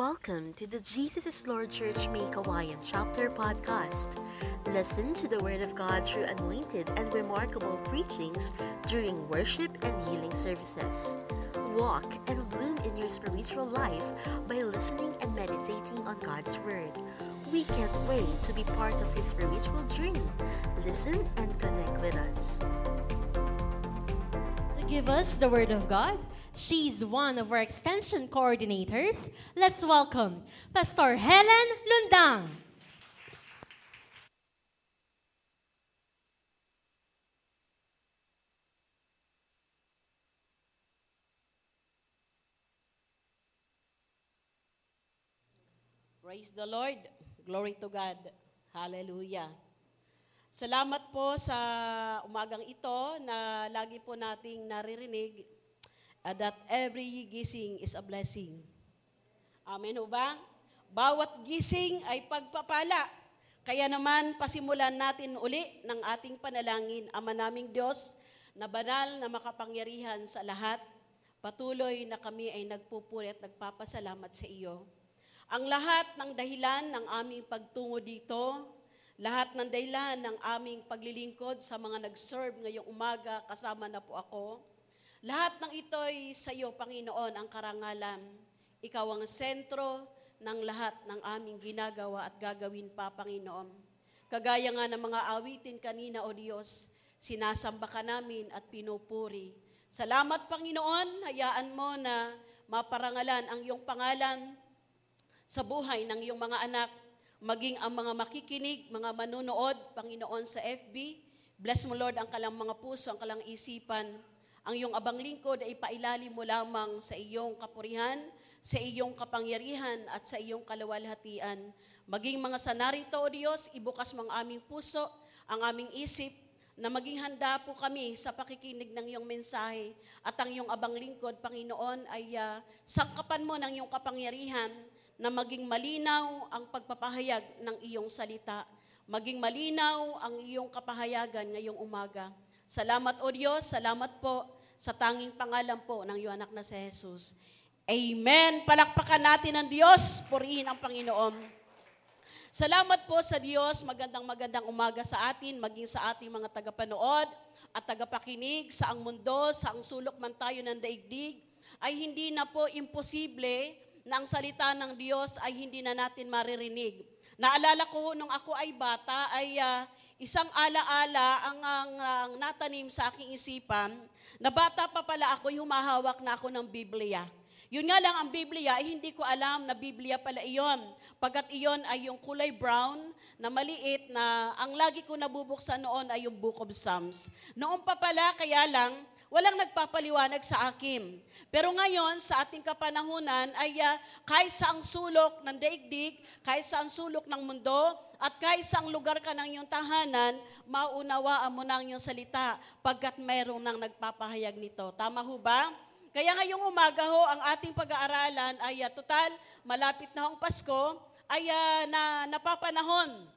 Welcome to the Jesus is Lord Church May Kawayan Chapter Podcast. Listen to the Word of God through anointed and remarkable preachings during worship and healing services. Walk and bloom in your spiritual life by listening and meditating on God's Word. We can't wait to be part of your spiritual journey. Listen and connect with us. To give us the Word of God, she's one of our extension coordinators. Let's welcome Pastor Helen Lundang. Praise the Lord. Glory to God. Hallelujah. Salamat po sa umagang ito na lagi po nating naririnig uh, that every gising is a blessing. Amen ho ba? Bawat gising ay pagpapala. Kaya naman, pasimulan natin uli ng ating panalangin, Ama naming Diyos, na banal na makapangyarihan sa lahat, patuloy na kami ay nagpupuri at nagpapasalamat sa iyo. Ang lahat ng dahilan ng aming pagtungo dito, lahat ng dahilan ng aming paglilingkod sa mga nag-serve ngayong umaga, kasama na po ako, lahat ng ito'y sa iyo, Panginoon, ang karangalan. Ikaw ang sentro ng lahat ng aming ginagawa at gagawin pa, Panginoon. Kagaya nga ng mga awitin kanina, O Diyos, sinasamba ka namin at pinupuri. Salamat, Panginoon, hayaan mo na maparangalan ang iyong pangalan sa buhay ng iyong mga anak, maging ang mga makikinig, mga manunood, Panginoon, sa FB. Bless mo, Lord, ang kalang mga puso, ang kalang isipan. Ang iyong abang lingkod ay pailalim mo lamang sa iyong kapurihan, sa iyong kapangyarihan at sa iyong kalawalhatian. Maging mga sanarito, O Diyos, ibukas mo ang aming puso, ang aming isip, na maging handa po kami sa pakikinig ng iyong mensahe at ang iyong abang lingkod, Panginoon, ay uh, sangkapan mo ng iyong kapangyarihan na maging malinaw ang pagpapahayag ng iyong salita. Maging malinaw ang iyong kapahayagan ngayong umaga. Salamat, O Diyos, salamat po sa tanging pangalan po ng iyong anak na si Jesus. Amen. Palakpakan natin ang Diyos. Purihin ang Panginoon. Salamat po sa Diyos. Magandang magandang umaga sa atin, maging sa ating mga tagapanood at tagapakinig sa ang mundo, sa ang sulok man tayo ng daigdig, ay hindi na po imposible na ang salita ng Diyos ay hindi na natin maririnig. Naalala ko nung ako ay bata ay uh, isang alaala ang, ang, ang natanim sa aking isipan na bata pa pala ako, humahawak na ako ng Biblia. Yun nga lang ang Biblia, ay hindi ko alam na Biblia pala iyon. Pagkat iyon ay yung kulay brown na maliit na ang lagi ko nabubuksan noon ay yung Book of Psalms. Noon pa pala, kaya lang, walang nagpapaliwanag sa akin. Pero ngayon, sa ating kapanahunan, ay uh, kahit sa ang sulok ng daigdig, kahit sa ang sulok ng mundo, at kahit sa ang lugar ka ng iyong tahanan, maunawaan mo na ang iyong salita pagkat mayroong nang nagpapahayag nito. Tama ho ba? Kaya ngayong umaga ho, ang ating pag-aaralan ay uh, total, malapit na ang Pasko, ay uh, na, napapanahon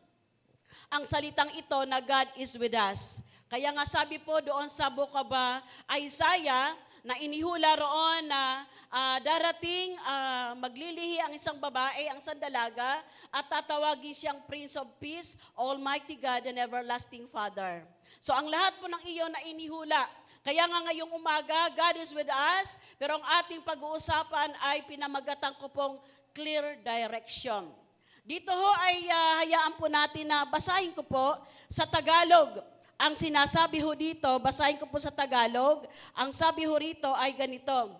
ang salitang ito na God is with us. Kaya nga sabi po doon sa book of uh, Isaiah, na inihula roon na uh, darating uh, maglilihi ang isang babae, ang sandalaga, at tatawagin siyang Prince of Peace, Almighty God and Everlasting Father. So ang lahat po ng iyon na inihula, kaya nga ngayong umaga, God is with us, pero ang ating pag-uusapan ay pinamagatan ko pong clear direction. Dito ho ay uh, hayaan po natin na basahin ko po sa Tagalog. Ang sinasabi ho dito, basahin ko po sa Tagalog, ang sabi ho rito ay ganito.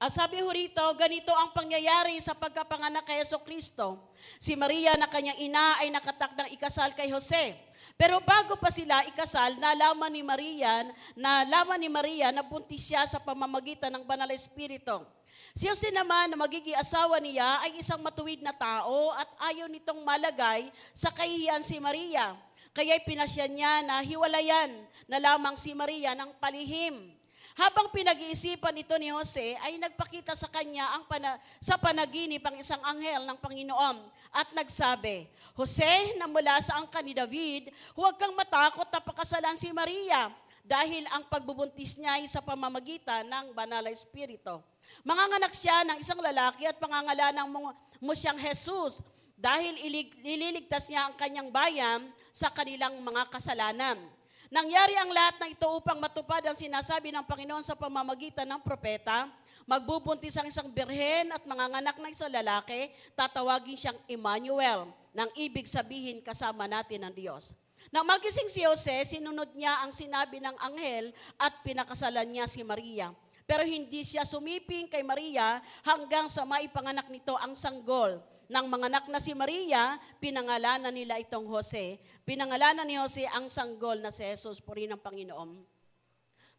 Ang sabi ho rito, ganito ang pangyayari sa pagkapanganak kay Yeso Kristo. Si Maria na kanyang ina ay nakatakdang ikasal kay Jose. Pero bago pa sila ikasal, nalaman ni Maria, nalaman ni Maria na buntis siya sa pamamagitan ng banal na espiritu. Si Jose naman na magiging asawa niya ay isang matuwid na tao at ayaw nitong malagay sa kahihiyan si Maria. Kaya pinasya niya na hiwalayan na lamang si Maria ng palihim. Habang pinag-iisipan ito ni Jose, ay nagpakita sa kanya ang pana, sa panaginip ang isang anghel ng Panginoon at nagsabi, Jose, na mula sa angka ni David, huwag kang matakot na pakasalan si Maria dahil ang pagbubuntis niya ay sa pamamagitan ng banal na espiritu. Manganganak siya ng isang lalaki at pangangalanan mo, mo siyang Jesus dahil ilig, ililigtas niya ang kanyang bayan sa kanilang mga kasalanan. Nangyari ang lahat ng ito upang matupad ang sinasabi ng Panginoon sa pamamagitan ng propeta, magbubuntis ang isang birhen at manganganak ng isang lalaki, tatawagin siyang Emmanuel, nang ibig sabihin kasama natin ng Diyos. Nang magising si Jose, sinunod niya ang sinabi ng anghel at pinakasalan niya si Maria. Pero hindi siya sumiping kay Maria hanggang sa maipanganak nito ang sanggol nang manganak na si Maria, pinangalanan nila itong Jose. Pinangalanan ni Jose ang sanggol na si Jesus, puri ng Panginoon.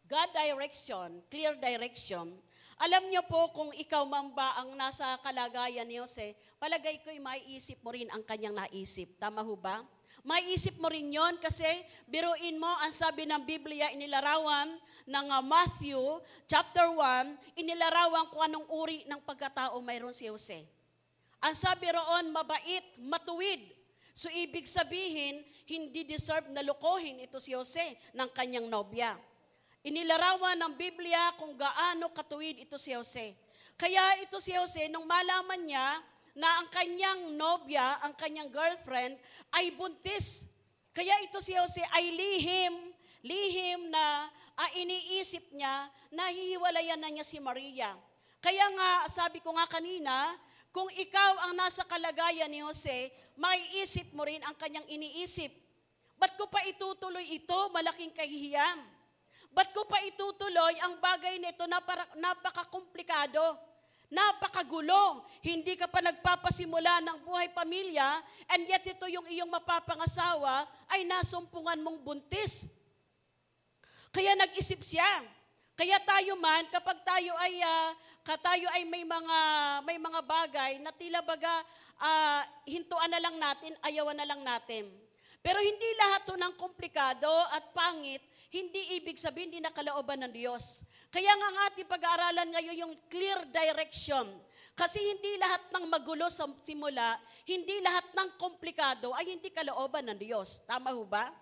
God direction, clear direction. Alam niyo po kung ikaw mamba ang nasa kalagayan ni Jose, palagay ko'y maiisip mo rin ang kanyang naisip. Tama ho ba? Maiisip mo rin yon kasi biruin mo ang sabi ng Biblia, inilarawan ng uh, Matthew chapter 1, inilarawan kung anong uri ng pagkatao mayroon si Jose. Ang sabi roon, mabait, matuwid. So ibig sabihin, hindi deserve na lukohin ito si Jose ng kanyang nobya. Inilarawan ng Biblia kung gaano katuwid ito si Jose. Kaya ito si Jose, nung malaman niya na ang kanyang nobya, ang kanyang girlfriend, ay buntis. Kaya ito si Jose ay lihim, lihim na ah, iniisip niya na hihiwalayan na niya si Maria. Kaya nga, sabi ko nga kanina, kung ikaw ang nasa kalagayan ni Jose, maiisip mo rin ang kanyang iniisip. Ba't ko pa itutuloy ito? Malaking kahihiyan. Ba't ko pa itutuloy ang bagay nito na napaka-komplikado? Napakagulo. Hindi ka pa nagpapasimula ng buhay pamilya and yet ito yung iyong mapapangasawa ay nasumpungan mong buntis. Kaya nag-isip siya. Kaya tayo man, kapag tayo ay, uh, tayo ay may mga, may mga bagay na tila baga uh, hintuan na lang natin, ayawan na lang natin. Pero hindi lahat to ng komplikado at pangit, hindi ibig sabihin hindi nakalooban ng Diyos. Kaya nga ang ating pag-aaralan ngayon yung clear direction. Kasi hindi lahat ng magulo sa simula, hindi lahat ng komplikado ay hindi kalooban ng Diyos. Tama ho ba?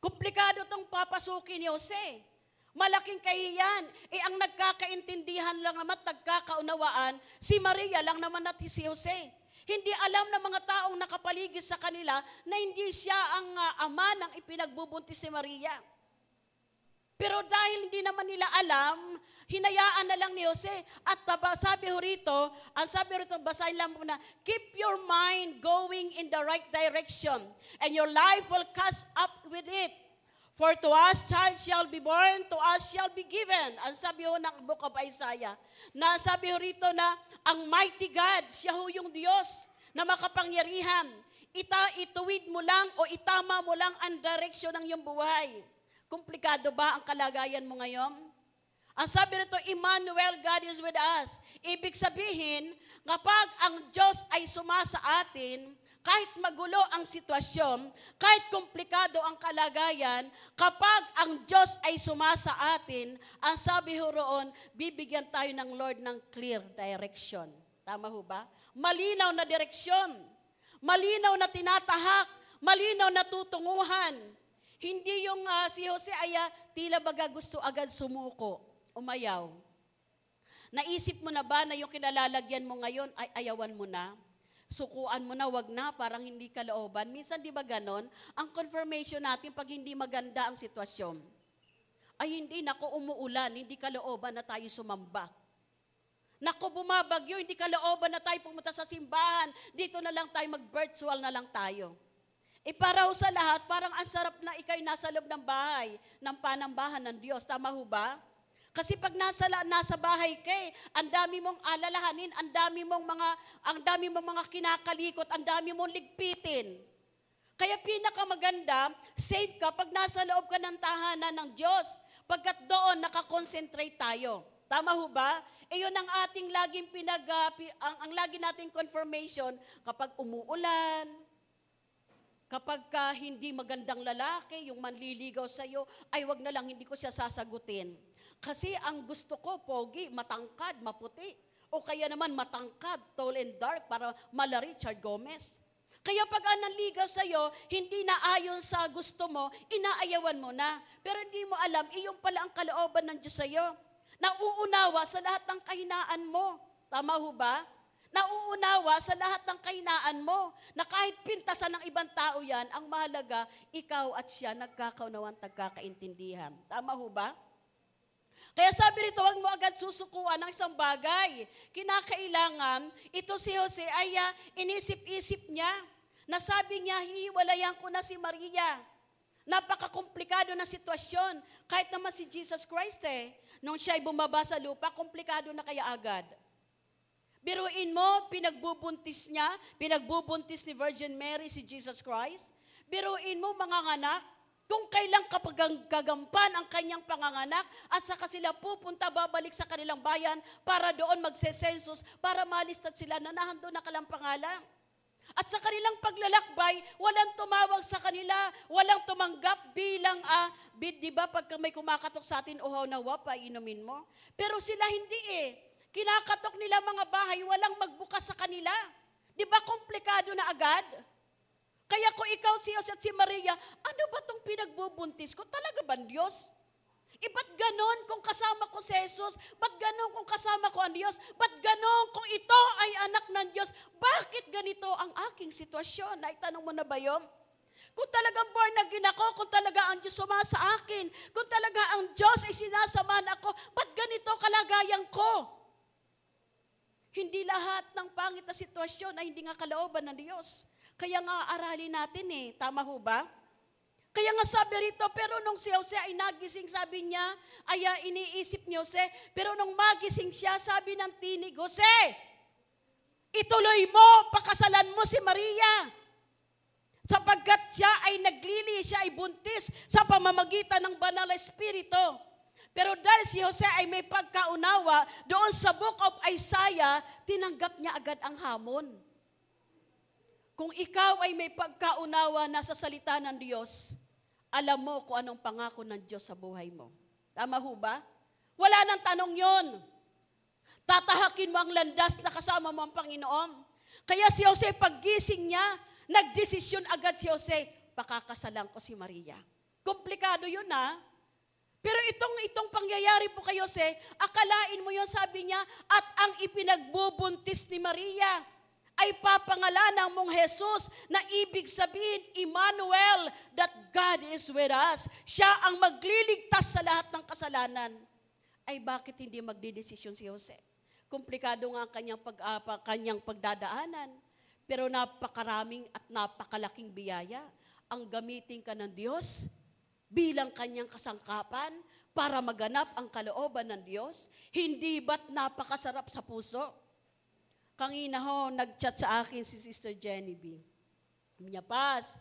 Komplikado tong papasukin ni Jose. Malaking kahiyan. Eh ang nagkakaintindihan lang naman, nagkakaunawaan, si Maria lang naman at si Jose. Hindi alam ng mga taong nakapaligid sa kanila na hindi siya ang uh, ama ng ipinagbubuntis si Maria. Pero dahil hindi naman nila alam, hinayaan na lang ni Jose. At sabi ho rito, ang sabi rito, basahin lang muna, keep your mind going in the right direction and your life will catch up with it. For to us child shall be born, to us shall be given. Ang sabi ho ng Book of Isaiah, na sabi ho rito na ang mighty God, siya ho yung Diyos na makapangyarihan. Ita, ituwid mo lang o itama mo lang ang direksyon ng iyong buhay. Komplikado ba ang kalagayan mo ngayon? Ang sabi nito, Emmanuel, God is with us. Ibig sabihin, kapag ang Diyos ay sumasa atin, kahit magulo ang sitwasyon, kahit komplikado ang kalagayan, kapag ang Diyos ay sumasa atin, ang sabi ho roon, bibigyan tayo ng Lord ng clear direction. Tama ho ba? Malinaw na direksyon. Malinaw na tinatahak. Malinaw na tutunguhan. Hindi yung uh, si Jose ay uh, tila baga gusto agad sumuko, umayaw. Naisip mo na ba na yung kinalalagyan mo ngayon ay ayawan mo na? Sukuan mo na, wag na, parang hindi ka looban. Minsan, di ba ganon? Ang confirmation natin pag hindi maganda ang sitwasyon. Ay hindi, nako umuulan, hindi ka looban na tayo sumamba. Nako bumabagyo, hindi ka looban na tayo pumunta sa simbahan. Dito na lang tayo, mag-virtual na lang tayo. E para sa lahat, parang ang sarap na ikay nasa loob ng bahay, ng panambahan ng Diyos. Tama ho ba? Kasi pag nasa nasa bahay ka, eh, ang dami mong alalahanin, ang dami mong mga ang dami mong mga kinakalikot, ang dami mong ligpitin. Kaya pinakamaganda, safe ka pag nasa loob ka ng tahanan ng Diyos. Pagkat doon nakakonsentrate tayo. Tama ho ba? E yun ang ating laging pinag, uh, ang, ang lagi nating confirmation kapag umuulan, kapag ka hindi magandang lalaki, yung manliligaw sa iyo, ay wag na lang, hindi ko siya sasagutin. Kasi ang gusto ko, pogi, matangkad, maputi. O kaya naman matangkad, tall and dark, para mala Richard Gomez. Kaya pag nanligaw sa'yo, hindi na ayon sa gusto mo, inaayawan mo na. Pero hindi mo alam, iyon pala ang kalooban ng Diyos sa'yo. Nauunawa sa lahat ng kahinaan mo. Tama ho ba? Nauunawa sa lahat ng kahinaan mo. Na kahit pintasan ng ibang tao yan, ang mahalaga, ikaw at siya nagkakaunawan, tagkakaintindihan. Tama ho ba? Kaya sabi rito, huwag mo agad susukuan ng isang bagay. Kinakailangan, ito si Jose ay uh, inisip-isip niya. Nasabi niya, hihiwalayan ko na si Maria. Napaka-komplikado na sitwasyon. Kahit naman si Jesus Christ eh, nung siya ay bumaba sa lupa, komplikado na kaya agad. Biruin mo, pinagbubuntis niya, pinagbubuntis ni Virgin Mary si Jesus Christ. Biruin mo, mga anak, kung kailang kapag gagampan ang kanyang panganganak at saka sila pupunta, babalik sa kanilang bayan para doon magsesensus, para malistat sila na nahando na kalang pangalan. At sa kanilang paglalakbay, walang tumawag sa kanila, walang tumanggap bilang, ah, di ba, pag may kumakatok sa atin, uhaw na wapa, inumin mo. Pero sila hindi eh. Kinakatok nila mga bahay, walang magbukas sa kanila. Di ba komplikado na agad? Kaya kung ikaw si Jose at si Maria, ano ba tong pinagbubuntis ko? Talaga ba Diyos? E ba't ganon kung kasama ko si Jesus? Ba't ganon kung kasama ko ang Diyos? Ba't ganon kung ito ay anak ng Diyos? Bakit ganito ang aking sitwasyon? Naitanong mo na ba yun? Kung talagang born again ako, kung talaga ang Diyos suma sa akin, kung talaga ang Diyos ay sinasamahan ako, ba't ganito kalagayan ko? Hindi lahat ng pangit na sitwasyon ay hindi nga kalooban ng Diyos. Kaya nga aralin natin eh. Tama ho ba? Kaya nga sabi rito, pero nung si Jose ay nagising, sabi niya, ay iniisip ni Jose, pero nung magising siya, sabi ng tinig, Jose, ituloy mo, pakasalan mo si Maria. Sapagkat siya ay naglili, siya ay buntis sa pamamagitan ng banal na espiritu. Pero dahil si Jose ay may pagkaunawa, doon sa book of Isaiah, tinanggap niya agad ang hamon. Kung ikaw ay may pagkaunawa na sa salita ng Diyos, alam mo kung anong pangako ng Diyos sa buhay mo. Tama ho ba? Wala nang tanong yon. Tatahakin mo ang landas na kasama mo ang Panginoon. Kaya si Jose, paggising niya, nagdesisyon agad si Jose, pakakasalan ko si Maria. Komplikado yun ha. Pero itong itong pangyayari po kay Jose, akalain mo yon sabi niya, at ang ipinagbubuntis ni Maria ay papangalanan mong Jesus na ibig sabihin, Emmanuel, that God is with us. Siya ang magliligtas sa lahat ng kasalanan. Ay bakit hindi magdidesisyon si Jose? Komplikado nga ang kanyang, pag, uh, kanyang pagdadaanan. Pero napakaraming at napakalaking biyaya ang gamitin ka ng Diyos bilang kanyang kasangkapan para maganap ang kalooban ng Diyos. Hindi ba't napakasarap sa puso? Kangina ho, nag-chat sa akin si Sister Jenny B. Niya, Pas,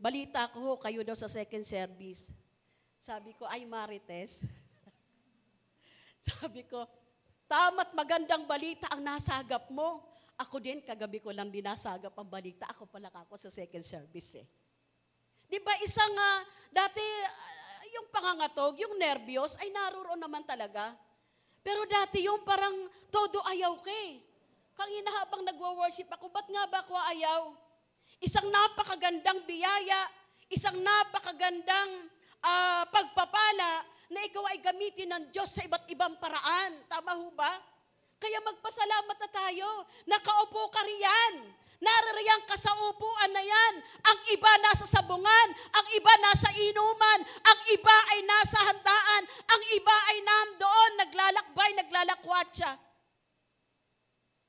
balita ko ho, kayo daw sa second service. Sabi ko, ay Marites. Sabi ko, tama't magandang balita ang nasagap mo. Ako din, kagabi ko lang dinasagap ang balita. Ako pala ako sa second service eh. Di ba isang, uh, dati, uh, yung pangangatog, yung nervyos, ay naroon naman talaga. Pero dati yung parang todo ayaw ka eh. Kangina habang nagwo-worship ako, ba't nga ba ako ayaw? Isang napakagandang biyaya, isang napakagandang uh, pagpapala na ikaw ay gamitin ng Diyos sa iba't ibang paraan. Tama ho ba? Kaya magpasalamat na tayo. Nakaupo ka riyan. Naririyan ka sa upuan na yan. Ang iba nasa sabungan, ang iba nasa inuman, ang iba ay nasa handaan, ang iba ay nam doon, naglalakbay, naglalakwatsa.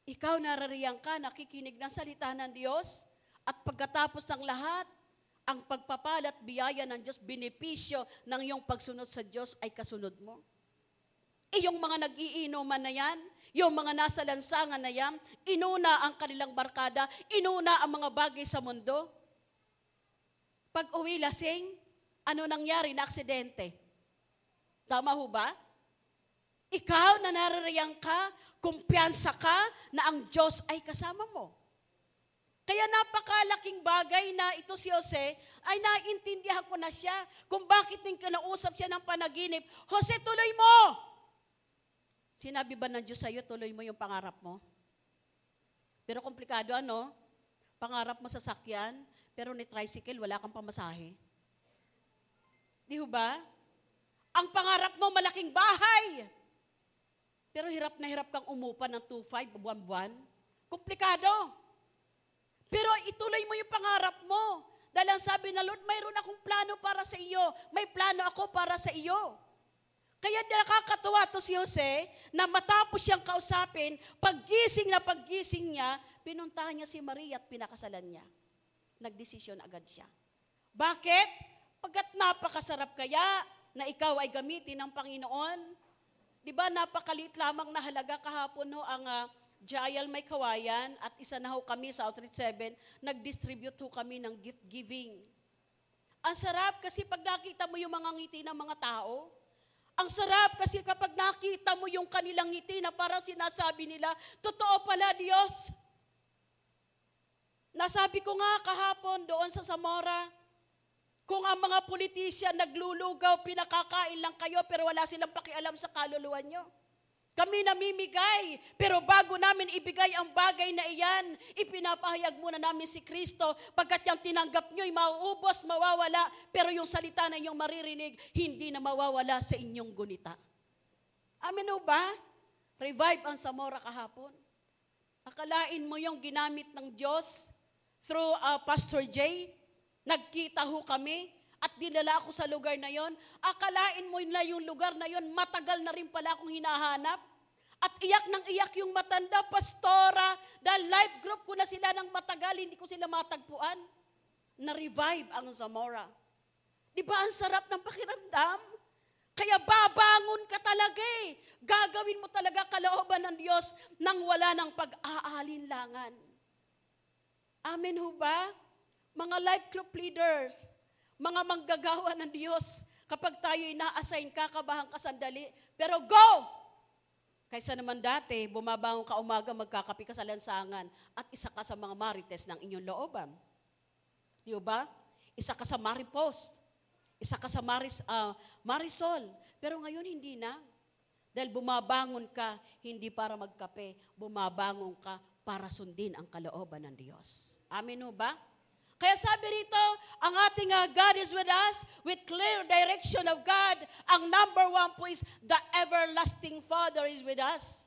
Ikaw narariyan ka, nakikinig ng salita ng Diyos, at pagkatapos ng lahat, ang pagpapalat biyaya ng Diyos, benepisyo ng iyong pagsunod sa Diyos ay kasunod mo. E yung mga nag-iinuman na yan, yung mga nasa lansangan na yan, inuna ang kanilang barkada, inuna ang mga bagay sa mundo. Pag uwi lasing, ano nangyari na aksidente? Tama ho ba? Ikaw na nararayang ka, kumpiyansa ka na ang Diyos ay kasama mo. Kaya napakalaking bagay na ito si Jose, ay naintindihan ko na siya kung bakit ning kinausap siya ng panaginip. Jose, tuloy mo! Sinabi ba ng Diyos sa'yo, tuloy mo yung pangarap mo? Pero komplikado ano? Pangarap mo sa sakyan, pero ni tricycle, wala kang pamasahe. Di ba? Ang pangarap mo, malaking bahay. Pero hirap na hirap kang umupa ng 2.5 buwan-buwan. Komplikado. Pero ituloy mo yung pangarap mo. Dahil ang sabi na, Lord, mayroon akong plano para sa iyo. May plano ako para sa iyo. Kaya nakakatuwa to si Jose na matapos siyang kausapin, paggising na paggising niya, pinuntahan niya si Maria at pinakasalan niya. Nagdesisyon agad siya. Bakit? Pagkat napakasarap kaya na ikaw ay gamitin ng Panginoon. Di ba napakalit lamang na halaga kahapon no, ang uh, Jael may kawayan at isa na ho kami sa Outreach 7, nag-distribute ho kami ng gift giving. Ang sarap kasi pag nakita mo yung mga ngiti ng mga tao, ang sarap kasi kapag nakita mo yung kanilang ngiti na parang sinasabi nila, totoo pala Diyos. Nasabi ko nga kahapon doon sa Zamora, kung ang mga politisyan naglulugaw, pinakakain lang kayo pero wala silang pakialam sa kaluluwa nyo. Kami namimigay, pero bago namin ibigay ang bagay na iyan, ipinapahayag muna namin si Kristo, pagkat yung tinanggap nyo ay mauubos, mawawala, pero yung salita na inyong maririnig, hindi na mawawala sa inyong gunita. Amin ba? Revive ang Samora kahapon. Akalain mo yung ginamit ng Diyos through uh, Pastor Jay. Nagkita ho kami at dinala ako sa lugar na yon, akalain mo na yung lugar na yon, matagal na rin pala akong hinahanap. At iyak ng iyak yung matanda, pastora, dahil life group ko na sila ng matagal, hindi ko sila matagpuan. Na-revive ang Zamora. Di ba ang sarap ng pakiramdam? Kaya babangon ka talaga eh. Gagawin mo talaga kalooban ng Diyos nang wala ng pag-aalinlangan. Amen ho ba? Mga life group leaders, mga manggagawa ng Diyos, kapag tayo ina-assign, kakabahan ka sandali, pero go! Kaysa naman dati, bumabangon ka umaga, magkakapi ka sa lansangan, at isa ka sa mga marites ng inyong looban. Di ba? Isa ka sa maripost. Isa ka sa maris, uh, marisol. Pero ngayon, hindi na. Dahil bumabangon ka, hindi para magkape, bumabangon ka para sundin ang kalooban ng Diyos. Amen o ba? Kaya sabi rito, ang ating uh, God is with us with clear direction of God. Ang number one po is the everlasting Father is with us.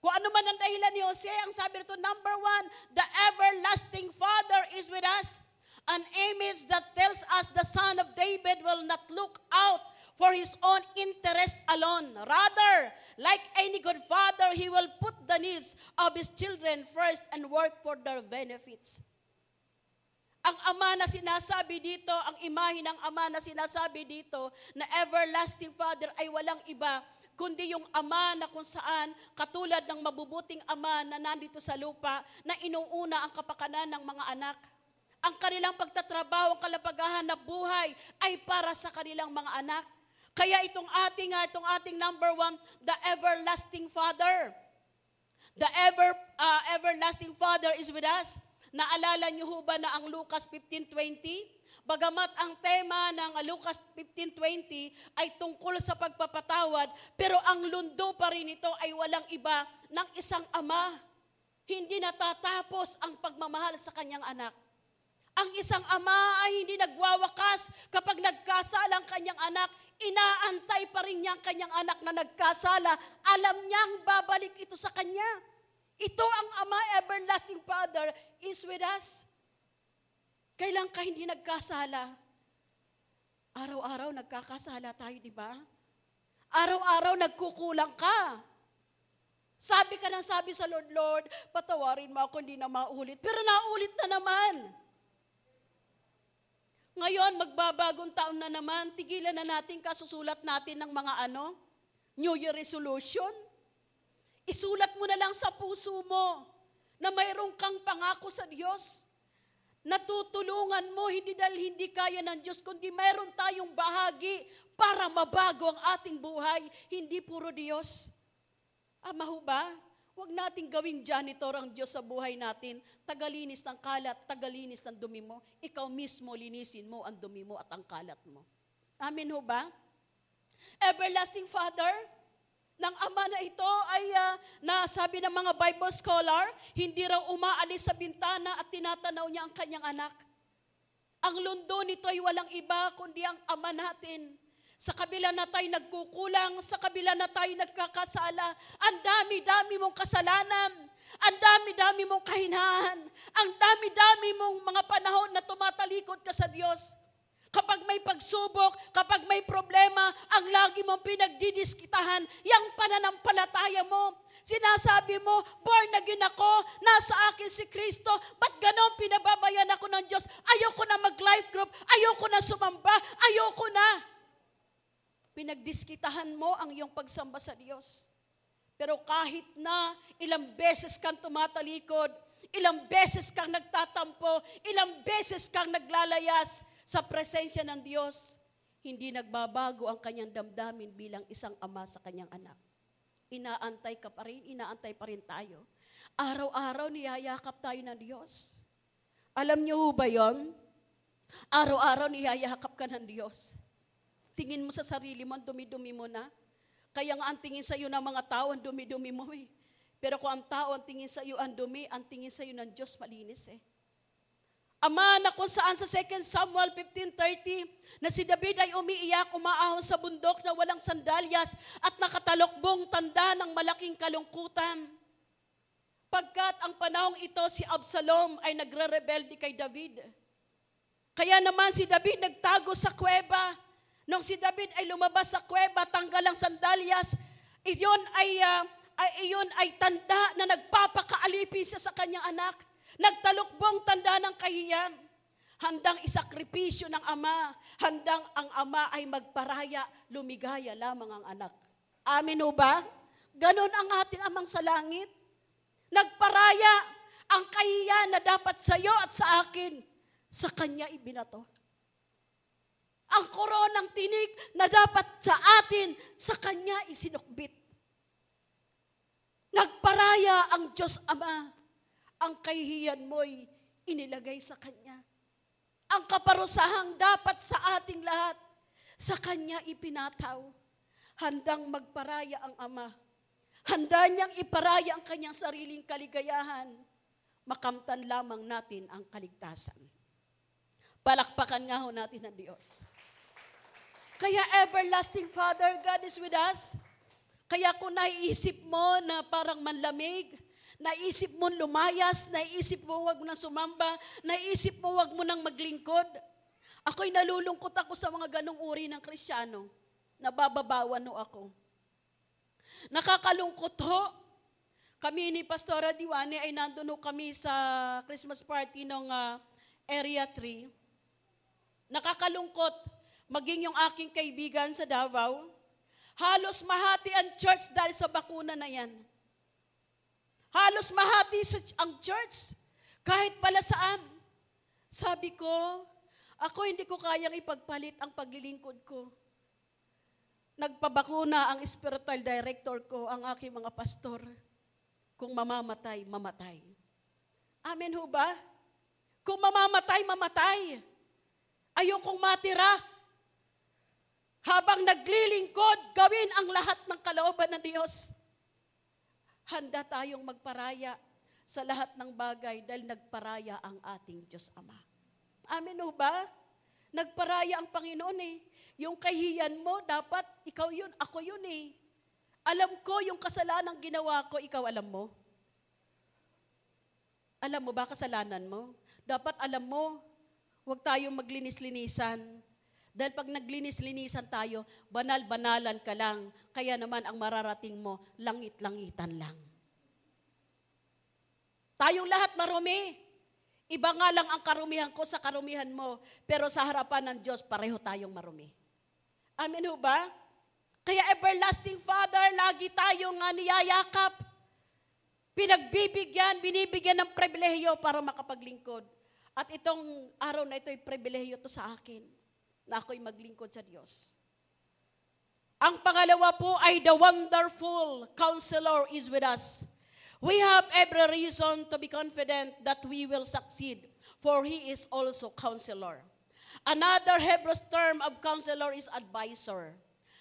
Kung ano man ang dahilan ni Jose, ang sabi rito, number one, the everlasting Father is with us. An image that tells us the Son of David will not look out for his own interest alone. Rather, like any good father, he will put the needs of his children first and work for their benefits. Ang ama na sinasabi dito, ang imahe ng ama na sinasabi dito, na everlasting Father ay walang iba, kundi yung ama na kung saan, katulad ng mabubuting ama na nandito sa lupa, na inuuna ang kapakanan ng mga anak. Ang kanilang pagtatrabaho, ang kalapagahan na buhay ay para sa kanilang mga anak. Kaya itong ating, uh, itong ating number one, the everlasting Father. The ever, uh, everlasting Father is with us. Naalala niyo ho ba na ang Lucas 15.20? Bagamat ang tema ng Lucas 15.20 ay tungkol sa pagpapatawad, pero ang lundo pa rin ito ay walang iba ng isang ama. Hindi natatapos ang pagmamahal sa kanyang anak. Ang isang ama ay hindi nagwawakas kapag nagkasala ang kanyang anak, inaantay pa rin niya ang kanyang anak na nagkasala. Alam niyang babalik ito sa kanya. Ito ang Ama, everlasting Father, is with us. Kailan ka hindi nagkasala? Araw-araw nagkakasala tayo, di ba? Araw-araw nagkukulang ka. Sabi ka ng sabi sa Lord, Lord, patawarin mo ako, hindi na maulit. Pero naulit na naman. Ngayon, magbabagong taon na naman, tigilan na natin kasusulat natin ng mga ano, New Year resolution. Isulat mo na lang sa puso mo na mayroong kang pangako sa Diyos. Natutulungan mo, hindi dahil hindi kaya ng Diyos, kundi mayroon tayong bahagi para mabago ang ating buhay, hindi puro Diyos. Ama ho ba? Huwag nating gawing janitor ang Diyos sa buhay natin. Tagalinis ng kalat, tagalinis ng dumi mo. Ikaw mismo linisin mo ang dumi mo at ang kalat mo. Amen ho ba? Everlasting Father, ng ama na ito ay uh, nasabi ng mga Bible scholar, hindi raw umaalis sa bintana at tinatanaw niya ang kanyang anak. Ang lundo nito ay walang iba kundi ang ama natin. Sa kabila na tayo nagkukulang, sa kabila na tayo nagkakasala, ang dami-dami mong kasalanan, ang dami-dami mong kahinaan, ang dami-dami mong mga panahon na tumatalikod ka sa Diyos. Kapag may pagsubok, kapag may problema, ang lagi mong pinagdidiskitahan, yung pananampalataya mo. Sinasabi mo, born again ako, nasa akin si Kristo, ba't ganon pinababayan ako ng Diyos? Ayoko na mag-life group, ayoko na sumamba, ayoko na. Pinagdiskitahan mo ang iyong pagsamba sa Diyos. Pero kahit na ilang beses kang tumatalikod, ilang beses kang nagtatampo, ilang beses kang naglalayas sa presensya ng Diyos, hindi nagbabago ang kanyang damdamin bilang isang ama sa kanyang anak. Inaantay ka pa rin, inaantay pa rin tayo. Araw-araw niyayakap tayo ng Diyos. Alam niyo ba yon? Araw-araw niyayakap ka ng Diyos. Tingin mo sa sarili mo, dumi-dumi mo na. Kaya nga ang tingin sa iyo ng mga tao, ang dumi-dumi mo eh. Pero kung ang tao ang tingin sa iyo ang dumi, ang tingin sa iyo ng Diyos malinis eh. Ama na kung saan sa 2 Samuel 15.30 na si David ay umiiyak, umaahon sa bundok na walang sandalyas at nakatalokbong tanda ng malaking kalungkutan. Pagkat ang panahong ito si Absalom ay nagre-rebelde kay David. Kaya naman si David nagtago sa kuweba Nung si David ay lumabas sa kuweba, tanggal ang sandalyas, iyon ay, uh, ay, iyon ay tanda na nagpapakaalipi siya sa kanyang anak. Nagtalukbong tanda ng kahiyan. Handang isakripisyo ng ama. Handang ang ama ay magparaya, lumigaya lamang ang anak. Amin ho ba? Ganon ang ating amang sa langit. Nagparaya ang kahiyan na dapat sa iyo at sa akin. Sa kanya ibinato ang koronang tinig na dapat sa atin, sa Kanya isinukbit. Nagparaya ang Diyos Ama. Ang kahihiyan mo'y inilagay sa Kanya. Ang kaparusahang dapat sa ating lahat, sa Kanya ipinataw. Handang magparaya ang Ama. Handa niyang iparaya ang kanyang sariling kaligayahan. Makamtan lamang natin ang kaligtasan. Palakpakan nga ho natin ang Diyos. Kaya everlasting Father, God is with us. Kaya kung naiisip mo na parang manlamig, naisip mo lumayas, naisip mo wag mo nang sumamba, naisip mo wag mo nang maglingkod, ako'y nalulungkot ako sa mga ganong uri ng krisyano. Nabababawan no ako. Nakakalungkot ho. Kami ni Pastora Diwane ay nandun kami sa Christmas party ng uh, Area 3. Nakakalungkot maging yung aking kaibigan sa Davao, halos mahati ang church dahil sa bakuna na yan. Halos mahati sa, ang church, kahit pala saan. Sabi ko, ako hindi ko kayang ipagpalit ang paglilingkod ko. Nagpabakuna ang spiritual director ko, ang aking mga pastor. Kung mamamatay, mamatay. Amen ho ba? Kung mamamatay, mamatay. Ayokong matira habang naglilingkod, gawin ang lahat ng kalooban ng Diyos. Handa tayong magparaya sa lahat ng bagay dahil nagparaya ang ating Diyos Ama. Amen o ba? Nagparaya ang Panginoon eh. Yung kahiyan mo, dapat ikaw yun, ako yun eh. Alam ko yung kasalanan ginawa ko, ikaw alam mo. Alam mo ba kasalanan mo? Dapat alam mo, huwag tayong maglinis-linisan dahil pag naglinis-linisan tayo, banal-banalan ka lang. Kaya naman ang mararating mo, langit-langitan lang. Tayong lahat marumi. Iba nga lang ang karumihan ko sa karumihan mo. Pero sa harapan ng Diyos, pareho tayong marumi. Amen ho ba? Kaya everlasting Father, lagi tayong niyayakap. Pinagbibigyan, binibigyan ng pribilehiyo para makapaglingkod. At itong araw na ito ay pribilehiyo to sa akin na ako'y maglingkod sa Diyos. Ang pangalawa po ay the wonderful counselor is with us. We have every reason to be confident that we will succeed, for He is also counselor. Another Hebrew term of counselor is advisor.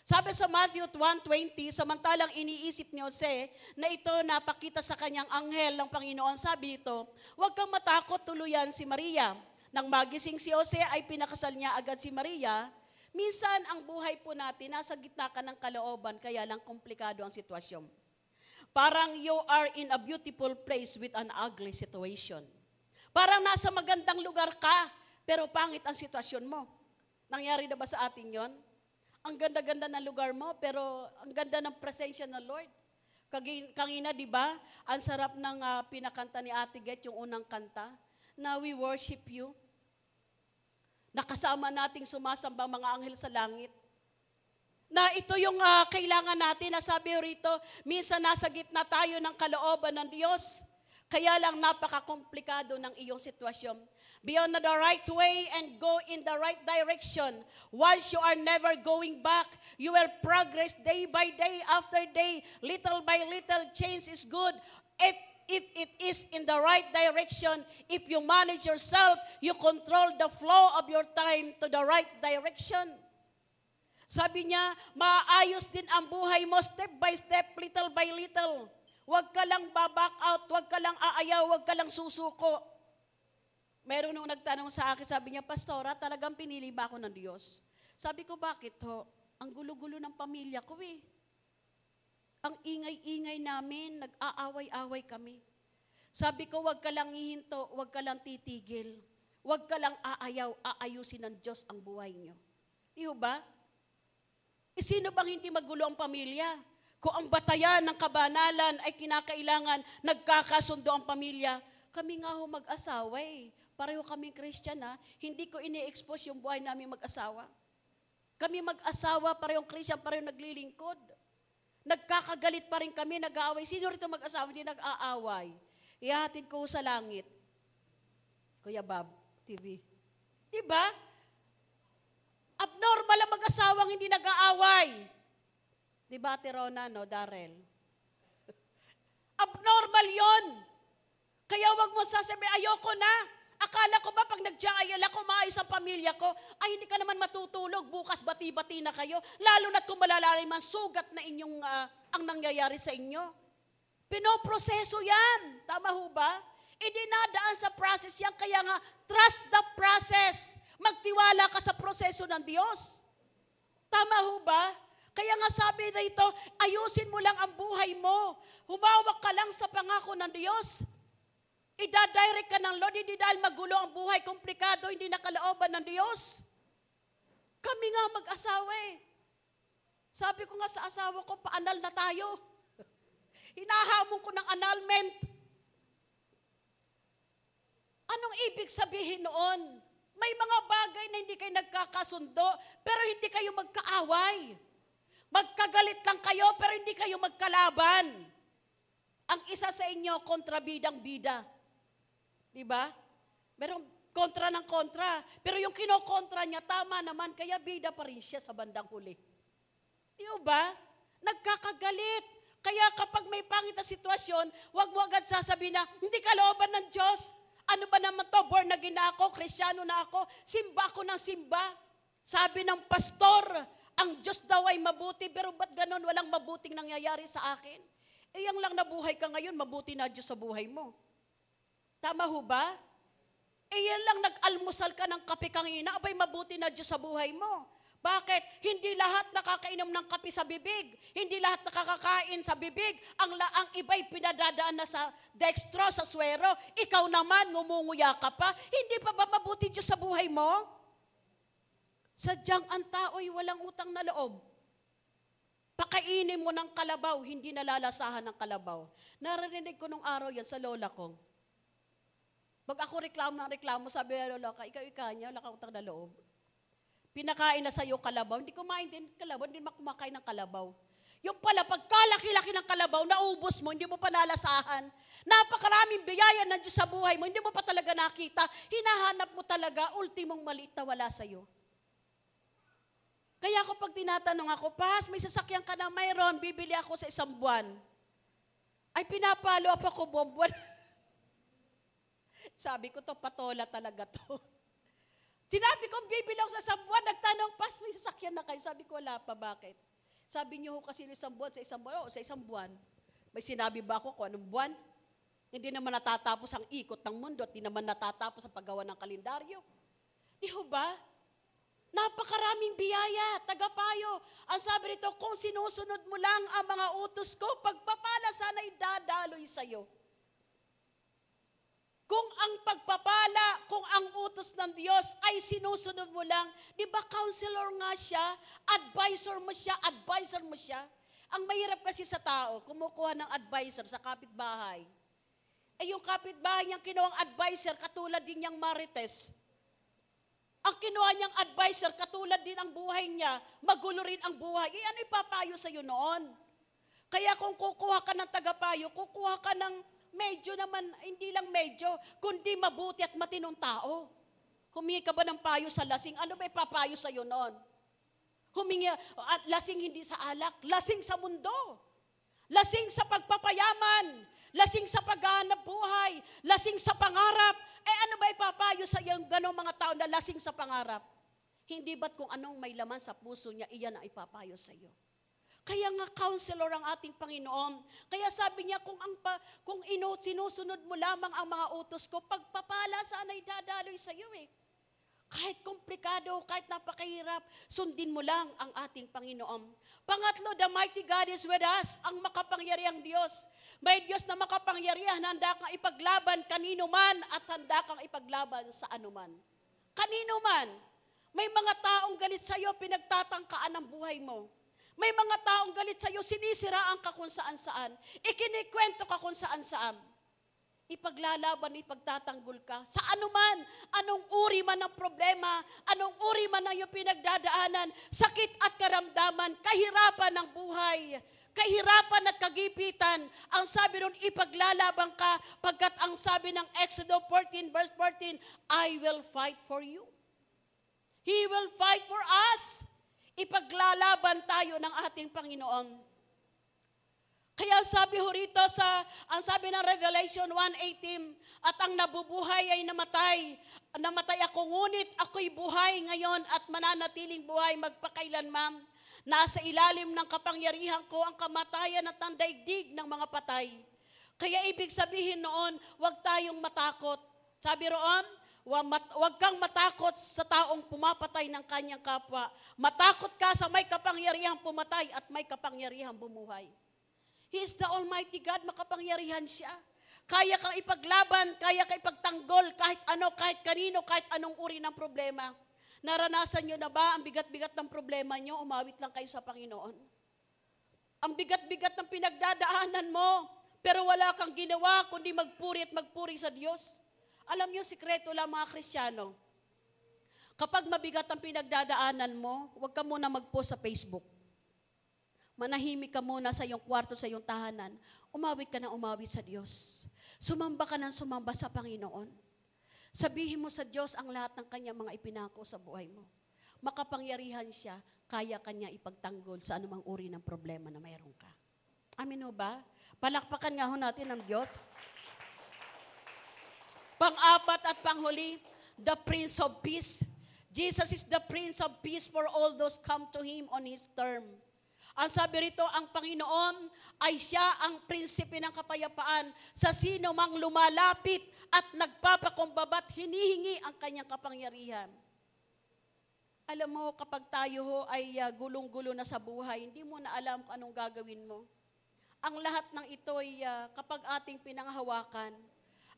Sabi sa Matthew 1.20, samantalang iniisip ni Jose na ito napakita sa kanyang anghel ng Panginoon, sabi nito, huwag kang matakot tuluyan si Maria nang magising si Jose ay pinakasal niya agad si Maria. Minsan, ang buhay po natin, nasa gitna ka ng kalooban, kaya lang komplikado ang sitwasyon. Parang you are in a beautiful place with an ugly situation. Parang nasa magandang lugar ka, pero pangit ang sitwasyon mo. Nangyari na ba sa atin yon? Ang ganda-ganda ng lugar mo, pero ang ganda ng presensya ng Lord. Kagi- Kangina, di ba? Ang sarap ng ah, pinakanta ni Ate Get, yung unang kanta, na we worship you. Nakasama nating sumasamba mga anghel sa langit. Na ito yung ah, kailangan natin, na sabi rito, minsan nasa gitna tayo ng kalooban ng Diyos. Kaya lang napaka-komplikado ng iyong sitwasyon. Be on the right way and go in the right direction. Once you are never going back, you will progress day by day after day. Little by little, change is good. If if it is in the right direction, if you manage yourself, you control the flow of your time to the right direction. Sabi niya, maayos din ang buhay mo step by step, little by little. Huwag ka lang baback out, huwag ka lang aayaw, huwag ka lang susuko. Meron nung nagtanong sa akin, sabi niya, Pastora, talagang pinili ba ako ng Diyos? Sabi ko, bakit ho? Ang gulo-gulo ng pamilya ko eh. Ang ingay-ingay namin, nag-aaway-away kami. Sabi ko, wag ka lang hihinto, wag ka lang titigil. Wag ka lang aayaw, aayusin ng Diyos ang buhay niyo. Di ba? E sino bang hindi magulo ang pamilya? Kung ang batayan ng kabanalan ay kinakailangan, nagkakasundo ang pamilya, kami nga ho mag-asawa eh. Pareho kaming Christian ha. Hindi ko ini-expose yung buhay namin mag-asawa. Kami mag-asawa, parehong Christian, parehong naglilingkod. Nagkakagalit pa rin kami, nag-aaway. Sino rito mag-asawa, hindi nag-aaway? Ihatid ko sa langit. Kuya Bob, TV. Diba? Abnormal ang mag-asawang hindi nag-aaway. Diba, Ate Rona, no, Darrell? Abnormal yon. Kaya wag mo sasabihin, ayoko na. Akala ko ba pag nagjaayal ako, maayos ang pamilya ko, ay hindi ka naman matutulog, bukas bati-bati na kayo. Lalo na't kung malalalim ang sugat na inyong, ah, ang nangyayari sa inyo. Pinoproseso yan. Tama ho ba? Idinadaan sa process yan, kaya nga, trust the process. Magtiwala ka sa proseso ng Diyos. Tama ho ba? Kaya nga sabi rito, ayusin mo lang ang buhay mo. Humawak ka lang sa pangako ng Diyos. Ida-direct ka ng Lord, hindi dahil magulo ang buhay, komplikado, hindi nakalooban ng Diyos. Kami nga mag-asawa eh. Sabi ko nga sa asawa ko, paanal na tayo. Hinahamon ko ng annulment. Anong ibig sabihin noon? May mga bagay na hindi kayo nagkakasundo, pero hindi kayo magkaaway. Magkagalit lang kayo, pero hindi kayo magkalaban. Ang isa sa inyo, kontrabidang bida. Di ba? Merong kontra ng kontra. Pero yung kinokontra niya, tama naman, kaya bida pa rin siya sa bandang huli. Di ba? Nagkakagalit. Kaya kapag may pangit na sitwasyon, huwag mo agad sasabihin na, hindi ka looban ng Diyos. Ano ba naman to? Born again na ako, kristyano na ako, simba ako ng simba. Sabi ng pastor, ang Diyos daw ay mabuti, pero ba't ganon walang mabuting nangyayari sa akin? Eh, lang nabuhay ka ngayon, mabuti na Diyos sa buhay mo. Tama ho ba? Eh, yan lang nag-almusal ka ng kape kangina, abay mabuti na Diyos sa buhay mo. Bakit? Hindi lahat nakakainom ng kape sa bibig. Hindi lahat nakakakain sa bibig. Ang, la- ang iba'y pinadadaan na sa dextro, sa swero. Ikaw naman, ngumunguya ka pa. Hindi pa ba mabuti Diyos sa buhay mo? Sadyang ang tao'y walang utang na loob. Pakainin mo ng kalabaw, hindi nalalasahan ng kalabaw. Narinig ko nung araw yan sa lola ko. Pag ako reklamo ng reklamo, sabi ng lola ka, ikaw niya, wala kang utang na loob. Pinakain na sa'yo kalabaw, hindi kumain din kalabaw, hindi kumakain ng kalabaw. Yung pala, pagkalaki-laki ng kalabaw, naubos mo, hindi mo pa nalasahan. Napakaraming biyaya ng Diyos sa buhay mo, hindi mo pa talaga nakita. Hinahanap mo talaga, ultimong maliit na wala sa'yo. Kaya ako pag tinatanong ako, Pas, may sasakyan ka na mayroon, bibili ako sa isang buwan. Ay, pinapalo up ako buwan-buwan. Sabi ko to, patola talaga to. Sinabi ko, bibili ako sa isang buwan. Nagtanong, Pas, may sasakyan na kayo. Sabi ko, wala pa, bakit? Sabi niyo ho kasi isang buwan sa isang buwan. O, sa isang buwan. May sinabi ba ako kung anong buwan? Hindi naman natatapos ang ikot ng mundo at hindi naman natatapos ang paggawa ng kalendaryo. Di ho ba? Napakaraming biyaya, tagapayo. Ang sabi rito, kung sinusunod mo lang ang mga utos ko, pagpapala sana idadaloy sa'yo. Kung ang pagpapala, kung ang utos ng Diyos ay sinusunod mo lang, di ba counselor nga siya, advisor mo siya, advisor mo siya. Ang mahirap kasi sa tao, kumukuha ng advisor sa kapitbahay. Eh yung kapitbahay niyang kinuwang advisor, katulad din niyang marites. Ang kinuha niyang advisor, katulad din ang buhay niya, magulo rin ang buhay. Eh ano ipapayo sa iyo noon? Kaya kung kukuha ka ng tagapayo, kukuha ka ng medyo naman, hindi lang medyo, kundi mabuti at matinong tao. Humingi ka ba ng payo sa lasing? Ano ba ipapayo sa iyo noon? Humingi, at lasing hindi sa alak, lasing sa mundo. Lasing sa pagpapayaman, lasing sa paghahanap buhay, lasing sa pangarap. Eh ano ba ipapayo sa iyong ganong mga tao na lasing sa pangarap? Hindi ba't kung anong may laman sa puso niya, iyan ang ipapayo sa iyo? Kaya nga counselor ang ating Panginoon. Kaya sabi niya, kung, ang pa, kung ino, sinusunod mo lamang ang mga utos ko, pagpapala sana'y dadaloy sa iyo eh. Kahit komplikado, kahit napakahirap, sundin mo lang ang ating Panginoon. Pangatlo, the mighty God is with us, ang makapangyariang Diyos. May Diyos na makapangyarihan, handa kang ipaglaban kanino man at handa kang ipaglaban sa anuman. Kanino man. May mga taong galit sa iyo, pinagtatangkaan ang buhay mo. May mga taong galit sa iyo, sinisiraan ka kung saan saan. Ikinikwento ka kung saan saan. Ipaglalaban, ipagtatanggol ka. Sa anuman, anong uri man ng problema, anong uri man ng iyong pinagdadaanan, sakit at karamdaman, kahirapan ng buhay, kahirapan at kagipitan, ang sabi nun, ipaglalaban ka, pagkat ang sabi ng Exodus 14 verse 14, I will fight for you. He will fight for us. Ipaglalaban tayo ng ating Panginoon. Kaya sabi ho rito sa, ang sabi ng Revelation 1.18, at ang nabubuhay ay namatay. Namatay ako, ngunit ako'y buhay ngayon at mananatiling buhay magpakailanman. Nasa ilalim ng kapangyarihan ko ang kamatayan at ang daigdig ng mga patay. Kaya ibig sabihin noon, huwag tayong matakot. Sabi roon, huwag kang matakot sa taong pumapatay ng kanyang kapwa. Matakot ka sa may kapangyarihang pumatay at may kapangyarihang bumuhay. He is the Almighty God, makapangyarihan siya. Kaya kang ipaglaban, kaya kang ipagtanggol kahit ano, kahit kanino, kahit anong uri ng problema. Naranasan nyo na ba ang bigat-bigat ng problema nyo? Umawit lang kayo sa Panginoon. Ang bigat-bigat ng pinagdadaanan mo, pero wala kang ginawa kundi magpuri at magpuri sa Diyos. Alam nyo, sikreto lang mga Kristiyano. Kapag mabigat ang pinagdadaanan mo, huwag ka muna mag-post sa Facebook. Manahimik ka muna sa iyong kwarto, sa iyong tahanan. Umawit ka na umawit sa Diyos. Sumamba ka ng sumamba sa Panginoon. Sabihin mo sa Diyos ang lahat ng kanyang mga ipinako sa buhay mo. Makapangyarihan siya, kaya kanya ipagtanggol sa anumang uri ng problema na mayroon ka. Amin ba? Palakpakan nga ho natin ng Diyos. Pang-apat at panghuli, the Prince of Peace. Jesus is the Prince of Peace for all those come to Him on His term. Ang sabi rito, ang Panginoon ay siya ang prinsipe ng kapayapaan sa sino mang lumalapit at nagpapakumbabat hinihingi ang kanyang kapangyarihan. Alam mo, kapag tayo ho ay uh, gulong-gulo na sa buhay, hindi mo na alam kung anong gagawin mo. Ang lahat ng ito ay uh, kapag ating pinanghawakan,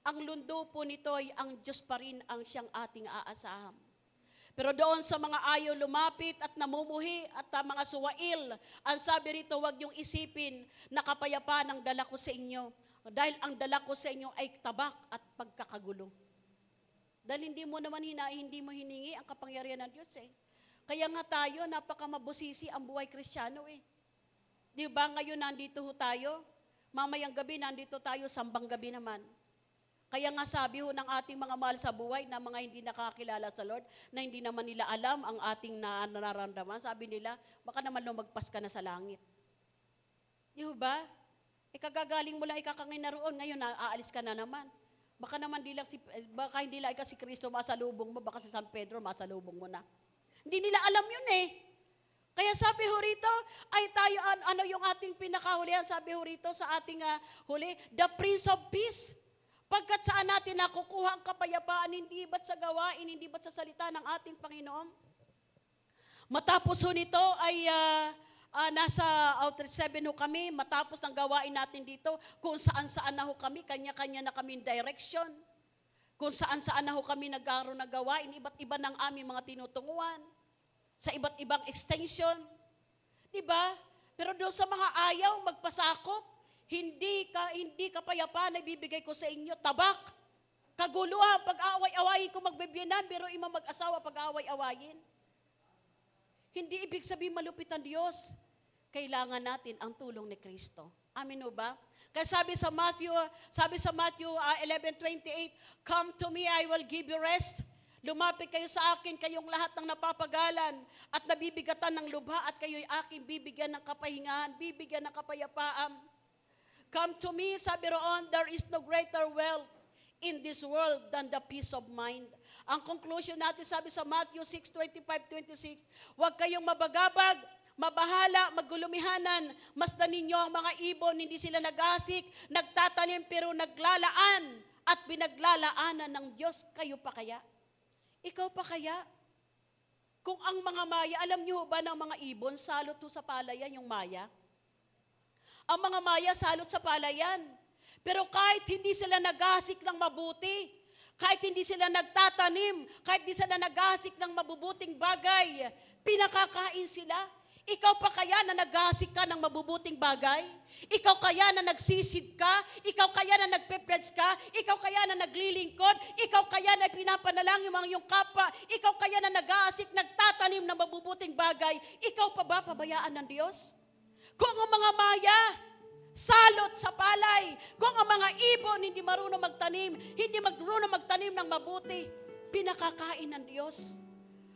ang lundo po nito ay ang Diyos pa rin ang siyang ating aasahan. Pero doon sa mga ayaw lumapit at namumuhi at uh, mga suwail, ang sabi rito, huwag niyong isipin na kapayapaan ang dala ko sa inyo. Dahil ang dala ko sa inyo ay tabak at pagkakagulo. Dahil hindi mo naman hina, hindi mo hiningi ang kapangyarihan ng Diyos eh. Kaya nga tayo, napakamabusisi ang buhay kristyano eh. Di ba ngayon nandito ho tayo? Mamayang gabi nandito tayo, sambang gabi naman. Kaya nga sabi ho ng ating mga mahal sa buhay na mga hindi nakakilala sa Lord, na hindi naman nila alam ang ating na nararamdaman, sabi nila, baka naman lumagpas ka na sa langit. Di ba? Ikagagaling mo lang ikakangin na roon, ngayon aalis ka na naman. Baka naman di lang si, baka hindi lang si Kristo masalubong mo, baka si San Pedro masalubong mo na. Hindi nila alam yun eh. Kaya sabi ho rito, ay tayo, ano yung ating pinakahulihan, sabi ho rito sa ating uh, huli, the Prince of Peace. Pagkat saan natin nakukuha ang kapayapaan, hindi ba't sa gawain, hindi ba't sa salita ng ating Panginoon? Matapos ho nito ay ah, ah, nasa Outreach 7 ho kami, matapos ng gawain natin dito, kung saan-saan na ho kami, kanya-kanya na kami direction. Kung saan-saan na ho kami nagkaroon ng gawain, iba't iba ng aming mga tinutunguhan. Sa iba't ibang extension. Di ba? Pero doon sa mga ayaw magpasakop, hindi ka hindi kapayapaan na ibibigay ko sa inyo, tabak, kaguluhan, pag-away-awayin ko magbibiyanan, pero ima mag-asawa pag-away-awayin. Hindi ibig sabihin malupit ang Diyos. Kailangan natin ang tulong ni Kristo. Amin ba? Kaya sabi sa Matthew, sabi sa Matthew uh, 11:28, "Come to me, I will give you rest." Lumapit kayo sa akin, kayong lahat ng napapagalan at nabibigatan ng lubha at kayo'y aking bibigyan ng kapahingahan, bibigyan ng kapayapaan. Come to me, sabi roon, there is no greater wealth in this world than the peace of mind. Ang conclusion natin, sabi sa Matthew 6, 25, 26, huwag kayong mabagabag, mabahala, magulumihanan, masdan ninyo ang mga ibon, hindi sila nagasik, nagtatanim pero naglalaan at binaglalaanan ng Diyos, kayo pa kaya? Ikaw pa kaya? Kung ang mga maya, alam niyo ba ng mga ibon, salot to sa palayan yung maya? Ang mga maya salot sa palayan. Pero kahit hindi sila nagasik ng mabuti, kahit hindi sila nagtatanim, kahit hindi sila nagasik ng mabubuting bagay, pinakakain sila. Ikaw pa kaya na nagasik ka ng mabubuting bagay? Ikaw kaya na nagsisid ka? Ikaw kaya na nagpe-preds ka? Ikaw kaya na naglilingkod? Ikaw kaya na pinapanalangin ang iyong kapwa? Ikaw kaya na nag-aasik, nagtatanim ng mabubuting bagay? Ikaw pa ba pabayaan ng Diyos? Kung ang mga maya, salot sa palay, kung ang mga ibon hindi marunong magtanim, hindi marunong magtanim ng mabuti, pinakakain ng Diyos.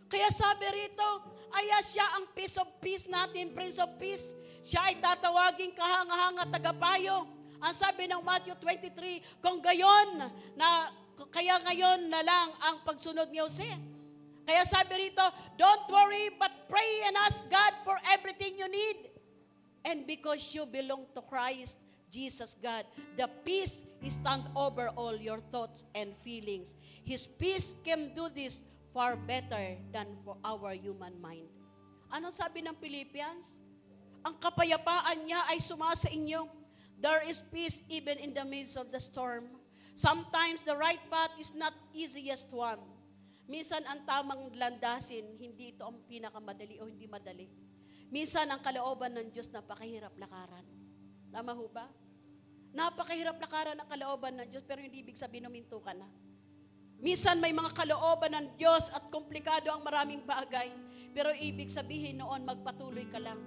Kaya sabi rito, Aya siya ang peace of peace natin, Prince of Peace. Siya ay tatawaging kahanga-hanga tagapayo. Ang sabi ng Matthew 23, kung gayon, na, kaya ngayon na lang ang pagsunod ni Jose. Kaya sabi rito, don't worry but pray and ask God for everything you need. And because you belong to Christ, Jesus God, the peace is stand over all your thoughts and feelings. His peace can do this far better than for our human mind. Ano sabi ng Philippians? Ang kapayapaan niya ay sumasa inyo. There is peace even in the midst of the storm. Sometimes the right path is not easiest one. Minsan ang tamang landasin, hindi ito ang pinakamadali o hindi madali. Minsan ang kalooban ng Diyos napakahirap lakaran. Tama ho ba? Napakahirap lakaran ang kalooban ng Diyos pero hindi ibig sabihin numinto ka na. Minsan may mga kalooban ng Diyos at komplikado ang maraming bagay. Pero ibig sabihin noon, magpatuloy ka lang.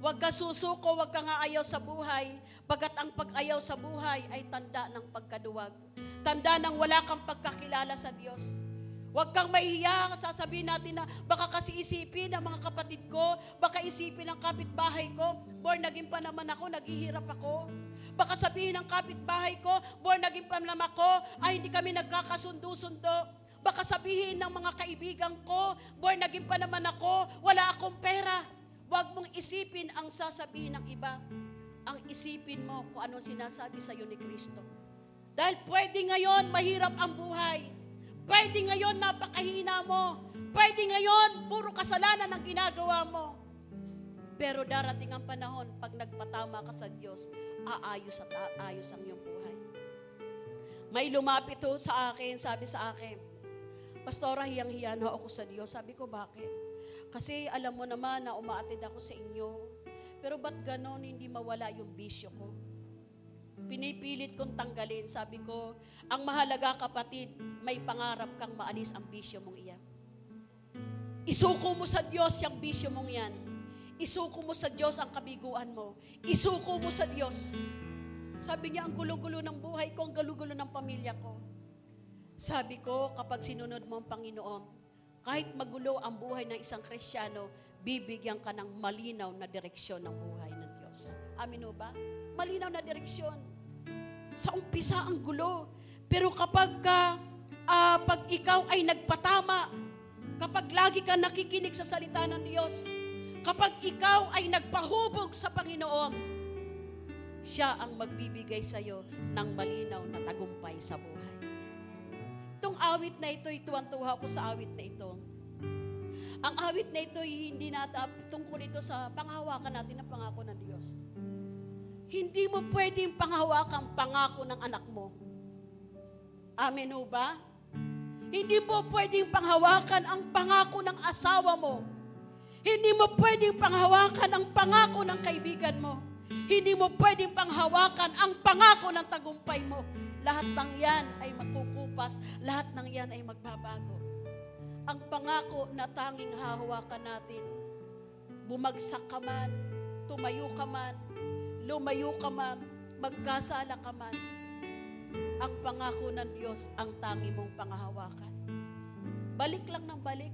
Huwag ka susuko, huwag ka nga ayaw sa buhay, bagat ang pag-ayaw sa buhay ay tanda ng pagkaduwag. Tanda ng wala kang pagkakilala sa Diyos. Huwag kang mahihiya, sasabihin natin na baka kasi isipin ng mga kapatid ko, baka isipin ng kapitbahay ko, born naging pa naman ako, naghihirap ako. Baka sabihin ng kapitbahay ko, born naging pa naman ako, ay hindi kami nagkakasundo-sundo. Baka sabihin ng mga kaibigan ko, born naging pa naman ako, wala akong pera. Huwag mong isipin ang sasabihin ng iba. Ang isipin mo kung anong sinasabi sa iyo ni Kristo. Dahil pwede ngayon mahirap ang buhay. Pwede ngayon napakahina mo. Pwede ngayon puro kasalanan ang ginagawa mo. Pero darating ang panahon, pag nagpatama ka sa Diyos, aayos at aayos ang iyong buhay. May lumapit ho sa akin, sabi sa akin, Pastora, hiyang-hiya na ako sa Diyos. Sabi ko, bakit? Kasi alam mo naman na umaatid ako sa inyo. Pero ba't ganon hindi mawala yung bisyo ko? Pinipilit kong tanggalin. Sabi ko, ang mahalaga kapatid, may pangarap kang maalis ang bisyo mong iyan. Isuko mo sa Diyos yung bisyo mong yan. Isuko mo sa Diyos ang kabiguan mo. Isuko mo sa Diyos. Sabi niya, ang gulo-gulo ng buhay ko, ang gulo-gulo ng pamilya ko. Sabi ko, kapag sinunod mo ang Panginoon, kahit magulo ang buhay ng isang Kristiyano, bibigyan ka ng malinaw na direksyon ng buhay ng Diyos. Amin ba? Malinaw na direksyon. Sa umpisa ang gulo. Pero kapag ka, uh, pag ikaw ay nagpatama, kapag lagi ka nakikinig sa salita ng Diyos, kapag ikaw ay nagpahubog sa Panginoon, siya ang magbibigay sa iyo ng malinaw na tagumpay sa buhay. Itong awit na ito, ituwan-tuwa ko sa awit na ito. Ang awit na ito hindi nata tungkol ito sa panghawakan natin ng pangako ng Diyos. Hindi mo pwedeng panghawakan pangako ng anak mo. Amen ho ba? Hindi mo pwedeng panghawakan ang pangako ng asawa mo. Hindi mo pwedeng panghawakan ang pangako ng kaibigan mo. Hindi mo pwedeng panghawakan ang pangako ng tagumpay mo. Lahat ng yan ay makukupas. Lahat ng yan ay magbabago. Ang pangako na tanging hahawakan natin, bumagsak ka man, tumayo ka man, lumayo ka man, magkasala ka man, ang pangako ng Diyos ang tangi mong pangahawakan. Balik lang ng balik.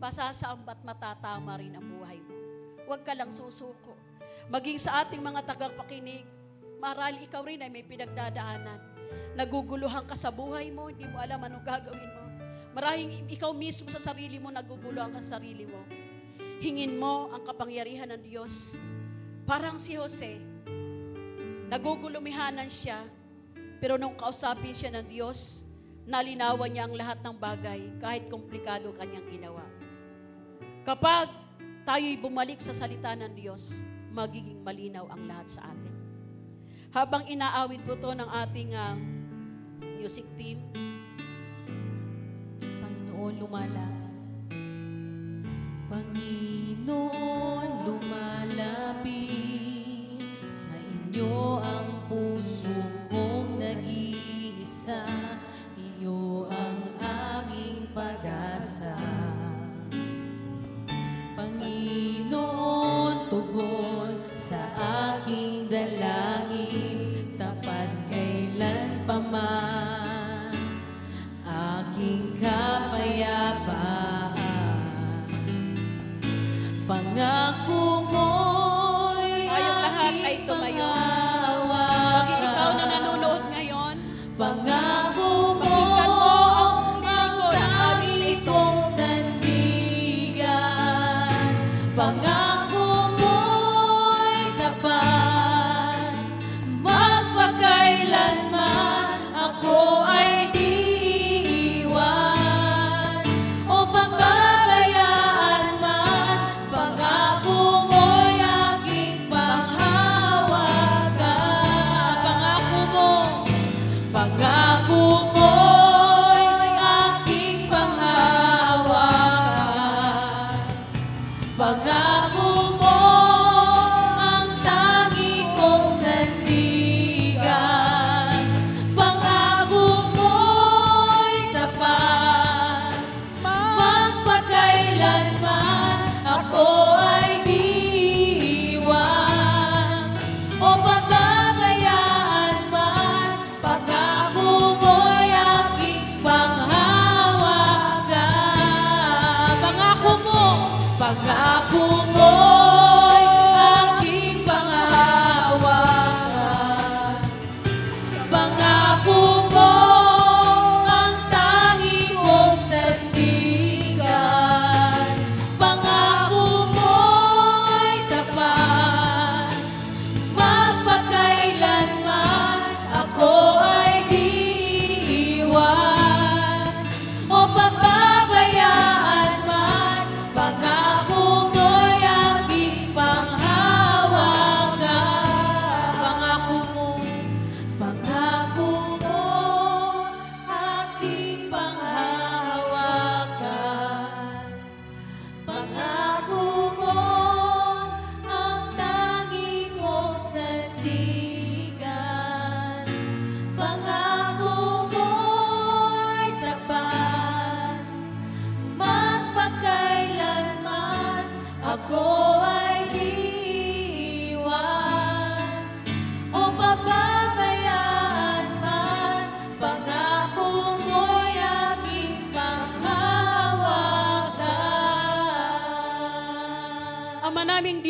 Pasasaambat matatama rin ang buhay mo. Huwag ka lang susuko. Maging sa ating mga tagapakinig, marali ikaw rin ay may pinagdadaanan. Naguguluhan ka sa buhay mo, hindi mo alam anong gagawin mo. Marahing ikaw mismo sa sarili mo, naguguluhan ka sa sarili mo. Hingin mo ang kapangyarihan ng Diyos. Parang si Jose, nagugulumihanan siya, pero nung kausapin siya ng Diyos, nalinawan niya ang lahat ng bagay, kahit komplikado kanyang ginawa. Kapag tayo'y bumalik sa salita ng Diyos, magiging malinaw ang lahat sa atin. Habang inaawit po to ng ating uh, music team, Panginoon lumalapit. Panginoon lumalapit. Sa inyo ang puso kong nag-iisa. Iyo ang aking pag-asa. Panginoon, tugon sa aking dalangin, tapat kailan pa Pangako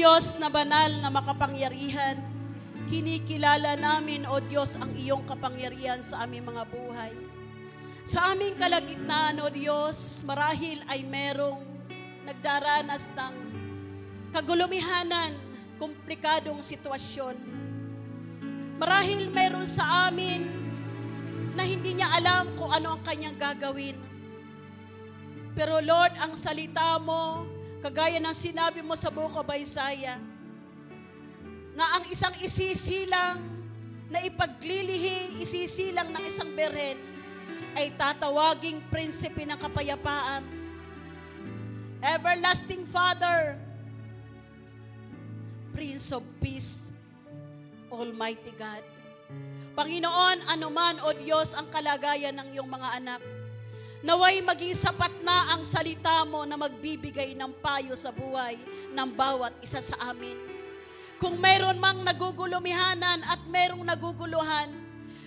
Diyos na banal na makapangyarihan, kinikilala namin, O Diyos, ang iyong kapangyarihan sa aming mga buhay. Sa aming kalagitnaan, O Diyos, marahil ay merong nagdaranas ng kagulumihanan, komplikadong sitwasyon. Marahil meron sa amin na hindi niya alam kung ano ang kanyang gagawin. Pero Lord, ang salita mo, kagaya ng sinabi mo sa Book of Isaiah, na ang isang isisilang na ipaglilihi, isisilang ng isang beret, ay tatawaging prinsipe ng kapayapaan. Everlasting Father, Prince of Peace, Almighty God. Panginoon, anuman o Diyos ang kalagayan ng iyong mga anak, naway maging sapat na ang salita mo na magbibigay ng payo sa buhay ng bawat isa sa amin. Kung meron mang nagugulumihanan at merong naguguluhan,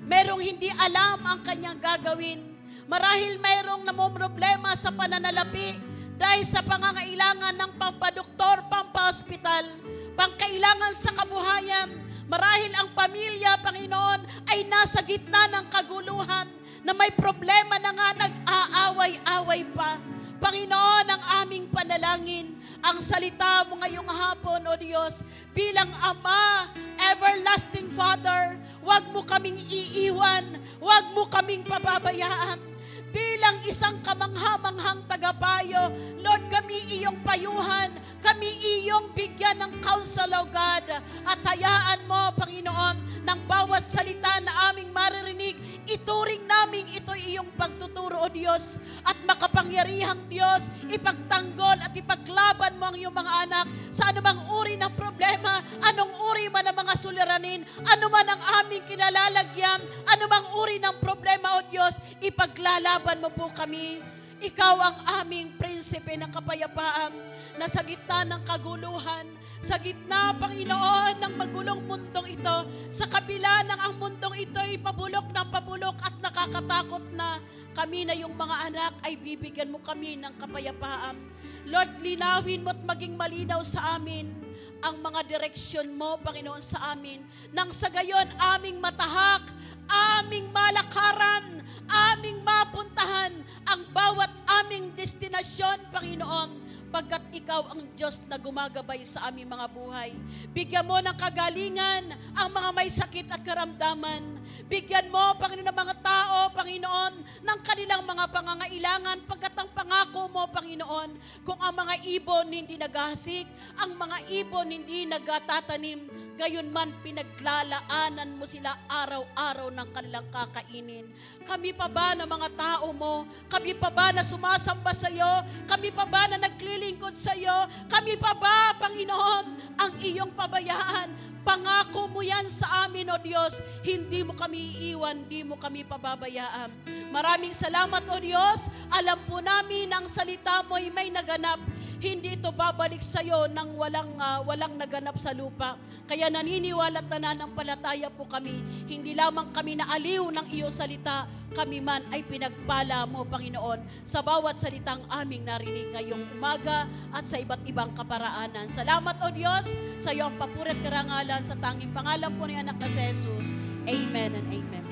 merong hindi alam ang kanyang gagawin, marahil merong namomroblema sa pananalapi dahil sa pangangailangan ng pampadoktor, pampahospital, pangkailangan sa kabuhayan, marahil ang pamilya, Panginoon, ay nasa gitna ng kaguluhan na may problema na nga nag-aaway-away pa. Panginoon, ang aming panalangin, ang salita mo ngayong hapon, O Diyos, bilang Ama, Everlasting Father, huwag mo kaming iiwan, huwag mo kaming pababayaan. Bilang isang kamanghamanghang tagapayo, Lord, kami iyong payuhan, kami iyong bigyan ng counsel, O God, at hayaan mo, Panginoon, ng bawat salita na aming maririnig, ituring namin ito iyong pagtuturo, O Diyos, at makapangyarihang Diyos, ipagtanggol at ipaglaban mo ang iyong mga anak sa anumang uri ng problema, anong uri man ng mga suliranin, anuman ang aming kinalalagyan, anumang uri ng problema, O Diyos, ipaglalaban mo po kami. Ikaw ang aming prinsipe ng kapayapaan na sa gitna ng kaguluhan, sa gitna, Panginoon, ng magulong mundong ito, sa kabila ng ang mundong ito ay pabulok ng pabulok at nakakatakot na kami na yung mga anak ay bibigyan mo kami ng kapayapaan. Lord, linawin mo at maging malinaw sa amin ang mga direksyon mo, Panginoon, sa amin. Nang sa gayon, aming matahak, aming malakaran, aming mapuntahan ang bawat aming destinasyon, Panginoon pagkat ikaw ang Diyos na gumagabay sa aming mga buhay. Bigyan mo ng kagalingan ang mga may sakit at karamdaman. Bigyan mo, Panginoon, ng mga tao, Panginoon, ng kanilang mga pangangailangan pagkat ang pangako mo, Panginoon, kung ang mga ibon hindi naghasik, ang mga ibon hindi nagtatanim, gayon man pinaglalaanan mo sila araw-araw ng kanilang kakainin. Kami pa ba na mga tao mo? Kami pa ba na sumasamba sa iyo? Kami pa ba na naglilingkod sa iyo? Kami pa ba, Panginoon, ang iyong pabayaan? Pangako mo yan sa amin, O Diyos. Hindi mo kami iiwan, hindi mo kami pababayaan. Maraming salamat, O Diyos. Alam po namin ang salita mo ay may naganap hindi ito babalik sa iyo nang walang uh, walang naganap sa lupa. Kaya naniniwala at nananampalataya po kami. Hindi lamang kami naaliw ng iyong salita, kami man ay pinagpala mo, Panginoon, sa bawat salitang aming narinig ngayong umaga at sa iba't ibang kaparaanan. Salamat, O Diyos, sa iyong papurit karangalan sa tanging pangalan po ni anak na si Jesus. Amen and amen.